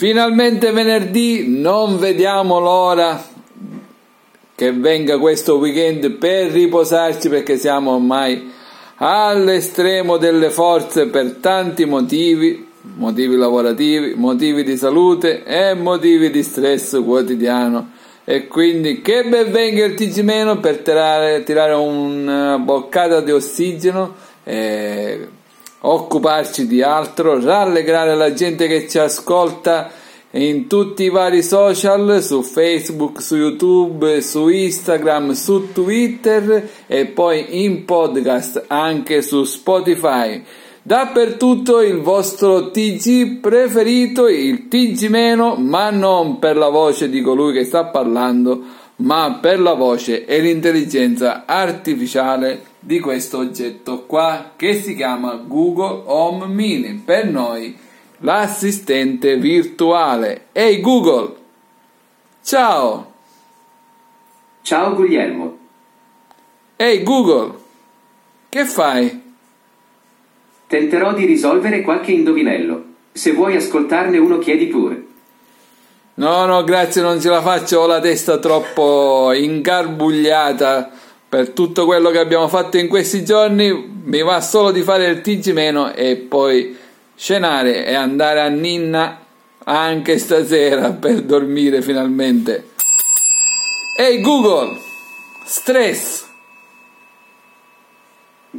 Finalmente venerdì, non vediamo l'ora che venga questo weekend per riposarci perché siamo ormai all'estremo delle forze per tanti motivi, motivi lavorativi, motivi di salute e motivi di stress quotidiano. E quindi che ben venga il TG meno per tirare, tirare una boccata di ossigeno e occuparci di altro, rallegrare la gente che ci ascolta in tutti i vari social, su Facebook, su YouTube, su Instagram, su Twitter e poi in podcast anche su Spotify. Dappertutto il vostro TG preferito, il TG meno, ma non per la voce di colui che sta parlando, ma per la voce e l'intelligenza artificiale di questo oggetto qua che si chiama Google Home Mini. Per noi l'assistente virtuale. Ehi Google! Ciao! Ciao Guglielmo. Ehi Google! Che fai? Tenterò di risolvere qualche indovinello. Se vuoi ascoltarne uno chiedi pure. No, no, grazie, non ce la faccio, ho la testa troppo ingarbugliata per tutto quello che abbiamo fatto in questi giorni. Mi va solo di fare il TG meno e poi scenare e andare a Ninna anche stasera per dormire finalmente. Ehi Google, stress.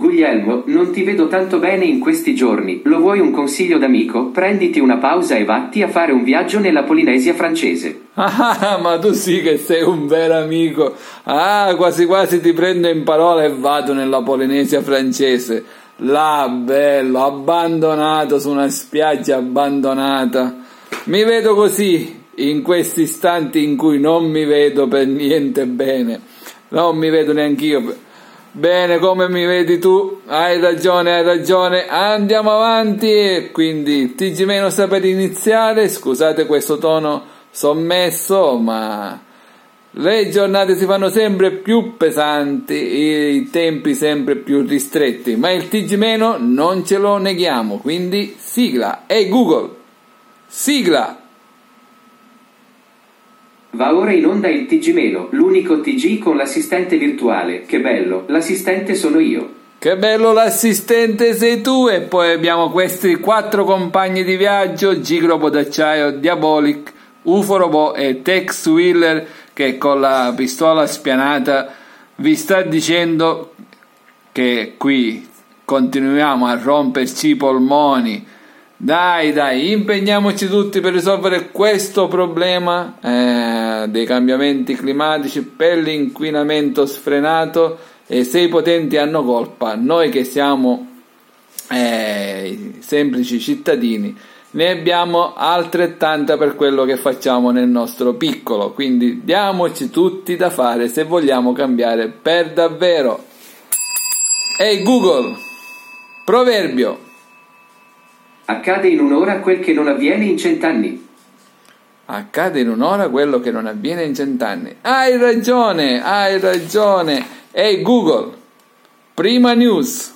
Guglielmo, non ti vedo tanto bene in questi giorni. Lo vuoi un consiglio d'amico? Prenditi una pausa e vatti a fare un viaggio nella Polinesia francese. Ah, ma tu sì che sei un vero amico. Ah, quasi quasi ti prendo in parola e vado nella Polinesia francese. Là, bello, abbandonato su una spiaggia abbandonata. Mi vedo così in questi istanti in cui non mi vedo per niente bene. Non mi vedo neanche io. Bene, come mi vedi tu? Hai ragione, hai ragione. Andiamo avanti. Quindi, TG meno sta per iniziare. Scusate questo tono sommesso, ma le giornate si fanno sempre più pesanti, i tempi sempre più ristretti, ma il TG meno non ce lo neghiamo, quindi sigla. Ehi hey Google, sigla! Va ora in onda il TG meno, l'unico TG con l'assistente virtuale. Che bello, l'assistente sono io. Che bello l'assistente sei tu e poi abbiamo questi quattro compagni di viaggio, Gigrobo d'acciaio, Diabolic, UFO Robot e Tex Wheeler che con la pistola spianata vi sta dicendo che qui continuiamo a romperci i polmoni. Dai, dai, impegniamoci tutti per risolvere questo problema eh, dei cambiamenti climatici per l'inquinamento sfrenato e se i potenti hanno colpa, noi che siamo eh, semplici cittadini ne abbiamo altrettanta per quello che facciamo nel nostro piccolo, quindi diamoci tutti da fare se vogliamo cambiare per davvero. Ehi hey Google, proverbio. Accade in un'ora quel che non avviene in cent'anni. Accade in un'ora quello che non avviene in cent'anni. Hai ragione, hai ragione. Ehi hey Google, prima news.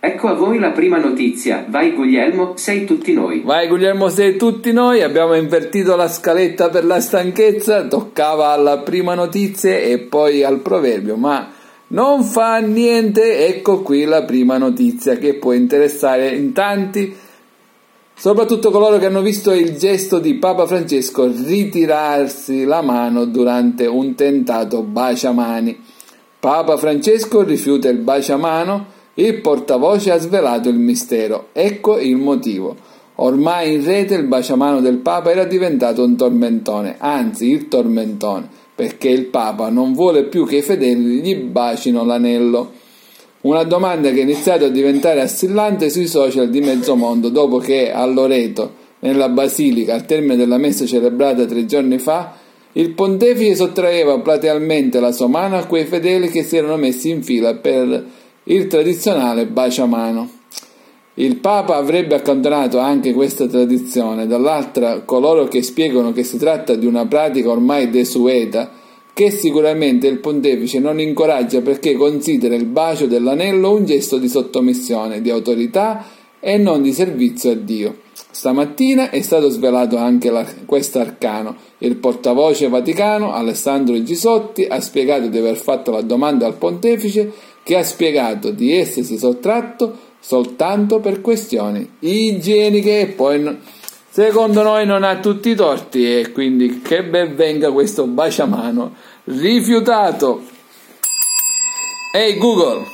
Ecco a voi la prima notizia. Vai Guglielmo, sei tutti noi. Vai Guglielmo, sei tutti noi. Abbiamo invertito la scaletta per la stanchezza. Toccava alla prima notizia e poi al proverbio, ma non fa niente. Ecco qui la prima notizia che può interessare in tanti, soprattutto coloro che hanno visto il gesto di Papa Francesco ritirarsi la mano durante un tentato baciamani. Papa Francesco rifiuta il baciamano il portavoce ha svelato il mistero. Ecco il motivo. Ormai in rete il baciamano del Papa era diventato un tormentone, anzi il tormentone, perché il Papa non vuole più che i fedeli gli bacino l'anello. Una domanda che è iniziata a diventare assillante sui social di mezzo mondo dopo che a Loreto, nella basilica, al termine della messa celebrata tre giorni fa, il pontefice sottraeva platealmente la sua mano a quei fedeli che si erano messi in fila per il tradizionale baciamano. Il Papa avrebbe accantonato anche questa tradizione, dall'altra coloro che spiegano che si tratta di una pratica ormai desueta, che sicuramente il pontefice non incoraggia perché considera il bacio dell'anello un gesto di sottomissione, di autorità e non di servizio a Dio. Stamattina è stato svelato anche questo arcano. Il portavoce vaticano, Alessandro Gisotti, ha spiegato di aver fatto la domanda al pontefice che ha spiegato di essersi sottratto soltanto per questioni igieniche e poi secondo noi non ha tutti i torti e quindi che ben venga questo baciamano rifiutato. Ehi hey Google,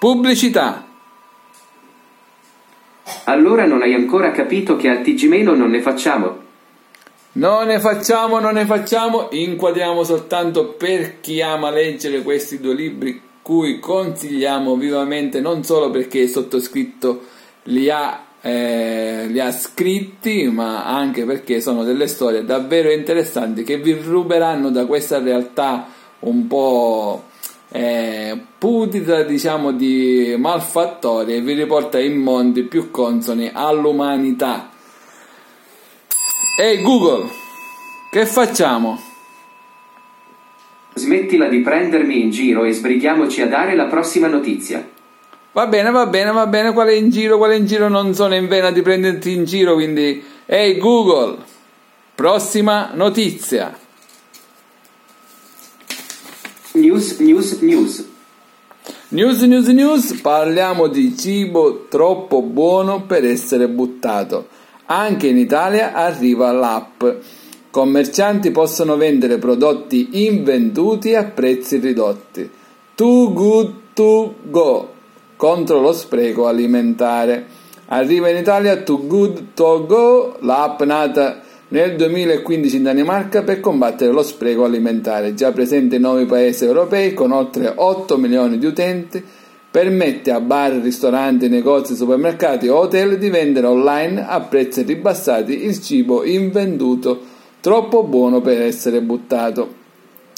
pubblicità. Allora non hai ancora capito che al TG- non ne facciamo? Non ne facciamo, non ne facciamo, inquadriamo soltanto per chi ama leggere questi due libri cui consigliamo vivamente non solo perché il sottoscritto li ha, eh, li ha scritti, ma anche perché sono delle storie davvero interessanti che vi ruberanno da questa realtà un po' eh, putida, diciamo, di malfattori e vi riporta in mondi più consoni all'umanità. Ehi hey Google, che facciamo? Smettila di prendermi in giro e sbrighiamoci a dare la prossima notizia. Va bene, va bene, va bene, quale in giro, quale in giro, non sono in vena di prenderti in giro, quindi... Ehi hey Google, prossima notizia. News, news, news. News, news, news, parliamo di cibo troppo buono per essere buttato. Anche in Italia arriva l'app Commercianti possono vendere prodotti invenduti a prezzi ridotti. Too good to go contro lo spreco alimentare. Arriva in Italia Too Good To Go, l'app nata nel 2015 in Danimarca per combattere lo spreco alimentare, già presente in nove paesi europei con oltre 8 milioni di utenti, permette a bar, ristoranti, negozi, supermercati o hotel di vendere online a prezzi ribassati il cibo invenduto troppo buono per essere buttato.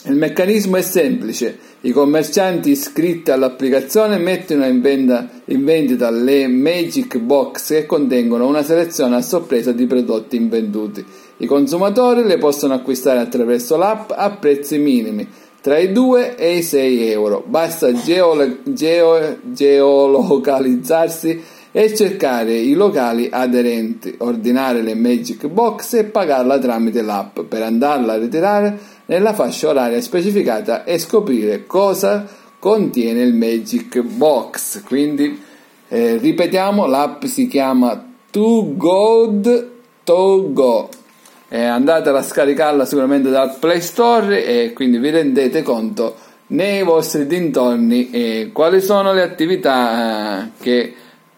Il meccanismo è semplice, i commercianti iscritti all'applicazione mettono in, venda, in vendita le Magic Box che contengono una selezione a sorpresa di prodotti invenduti. I consumatori le possono acquistare attraverso l'app a prezzi minimi, tra i 2 e i 6 euro. Basta geolo- geo- geolocalizzarsi e cercare i locali aderenti, ordinare le Magic Box e pagarla tramite l'app per andarla a ritirare nella fascia oraria specificata e scoprire cosa contiene il Magic Box. Quindi eh, ripetiamo, l'app si chiama Too Good To Go. Eh, andate a scaricarla sicuramente dal Play Store e quindi vi rendete conto nei vostri dintorni eh, quali sono le attività eh, che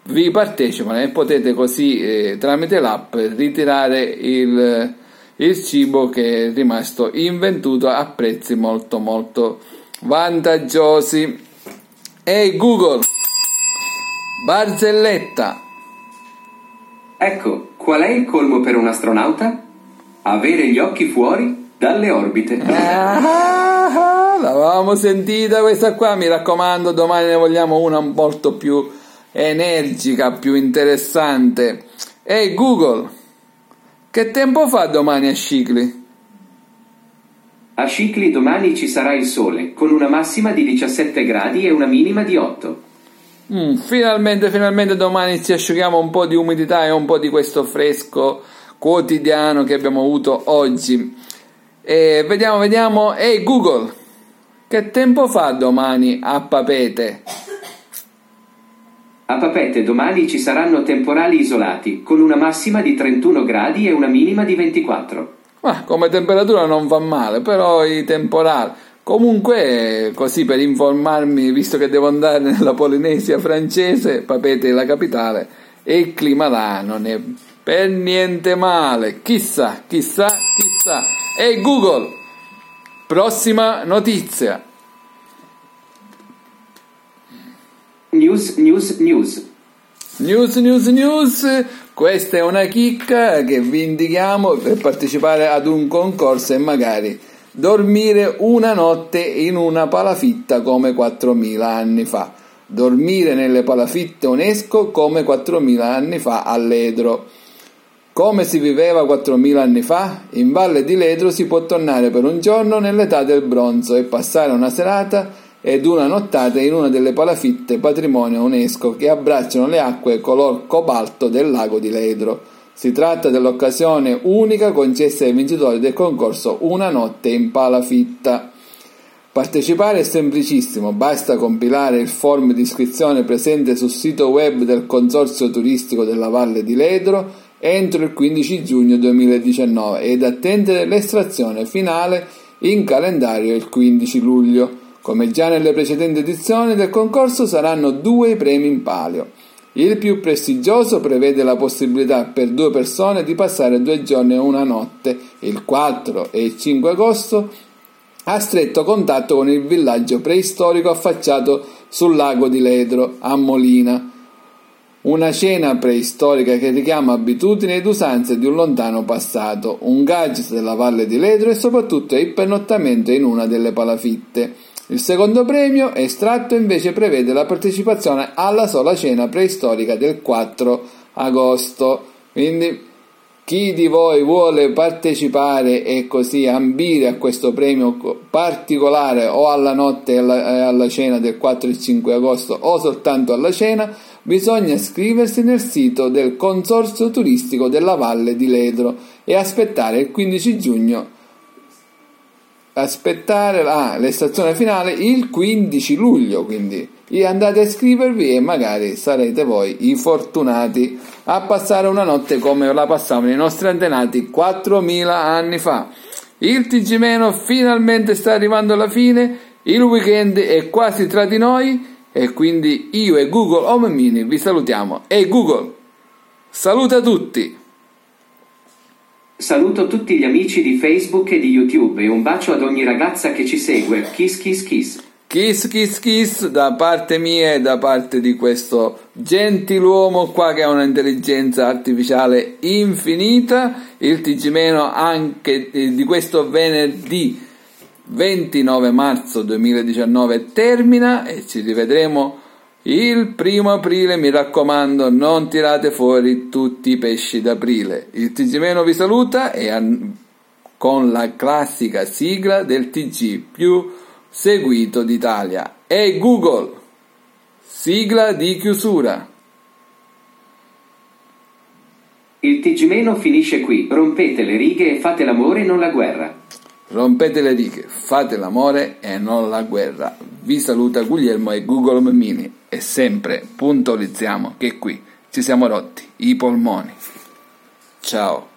vi partecipano e potete così eh, tramite l'app ritirare il, il cibo che è rimasto inventuto a prezzi molto molto vantaggiosi. Ehi hey Google, barzelletta. Ecco, qual è il colmo per un astronauta? Avere gli occhi fuori dalle orbite. Ah, l'avevamo sentita questa qua, mi raccomando, domani ne vogliamo una molto più energica, più interessante. Ehi Google, che tempo fa domani a Scicli? A Scicli domani ci sarà il sole, con una massima di 17 gradi e una minima di 8. Mm, finalmente, finalmente domani ci asciughiamo un po' di umidità e un po' di questo fresco quotidiano che abbiamo avuto oggi. E vediamo, vediamo. Ehi Google, che tempo fa domani a Papete? A Papete domani ci saranno temporali isolati, con una massima di 31 gradi e una minima di 24. Ah, come temperatura non va male, però i temporali. Comunque, così per informarmi, visto che devo andare nella Polinesia francese, Papete è la capitale, e il clima là non è per niente male. Chissà, chissà, chissà. Ehi Google, prossima notizia. News, news, news. News, news, news. Questa è una chicca che vi indichiamo per partecipare ad un concorso e magari dormire una notte in una palafitta come 4.000 anni fa. Dormire nelle palafitte UNESCO come 4.000 anni fa a Ledro. Come si viveva 4.000 anni fa? In Valle di Ledro si può tornare per un giorno nell'età del bronzo e passare una serata ed una nottata in una delle palafitte patrimonio UNESCO che abbracciano le acque color cobalto del lago di Ledro. Si tratta dell'occasione unica concessa ai vincitori del concorso Una notte in palafitta. Partecipare è semplicissimo, basta compilare il form di iscrizione presente sul sito web del Consorzio Turistico della Valle di Ledro entro il 15 giugno 2019 ed attendere l'estrazione finale in calendario il 15 luglio. Come già nelle precedenti edizioni del concorso saranno due i premi in palio. Il più prestigioso prevede la possibilità per due persone di passare due giorni e una notte, il 4 e il 5 agosto, a stretto contatto con il villaggio preistorico affacciato sul lago di Ledro, a Molina. Una cena preistorica che richiama abitudini ed usanze di un lontano passato, un gadget della valle di Ledro e soprattutto il pernottamento in una delle palafitte. Il secondo premio, estratto, invece prevede la partecipazione alla sola cena preistorica del 4 agosto. Quindi chi di voi vuole partecipare e così ambire a questo premio particolare o alla notte e alla, cena del 4 e 5 agosto o soltanto alla cena, bisogna iscriversi nel sito del Consorzio Turistico della Valle di Ledro e aspettare il 15 giugno aspettare ah, l'estazione finale il 15 luglio quindi andate a iscrivervi e magari sarete voi i fortunati a passare una notte come la passavano i nostri antenati 4.000 anni fa. Il TG Meno finalmente sta arrivando alla fine, il weekend è quasi tra di noi e quindi io e Google Home Mini vi salutiamo. Ehi Google, saluta tutti! Saluto tutti gli amici di Facebook e di YouTube e un bacio ad ogni ragazza che ci segue. Kiss kiss kiss. Kiss kiss kiss da parte mia e da parte di questo gentiluomo qua che ha un'intelligenza artificiale infinita, il TG meno anche di questo venerdì 29 marzo 2019 termina e ci rivedremo il primo aprile, mi raccomando, non tirate fuori tutti i pesci d'aprile. Il TG vi saluta e con la classica sigla del TG più seguito d'Italia. Ehi Google, sigla di chiusura. Il TG- finisce qui, rompete le righe e fate l'amore e non la guerra. Rompete le righe, fate l'amore e non la guerra. Vi saluta Guglielmo e Google Mini e sempre puntualizziamo che qui ci siamo rotti i polmoni. Ciao.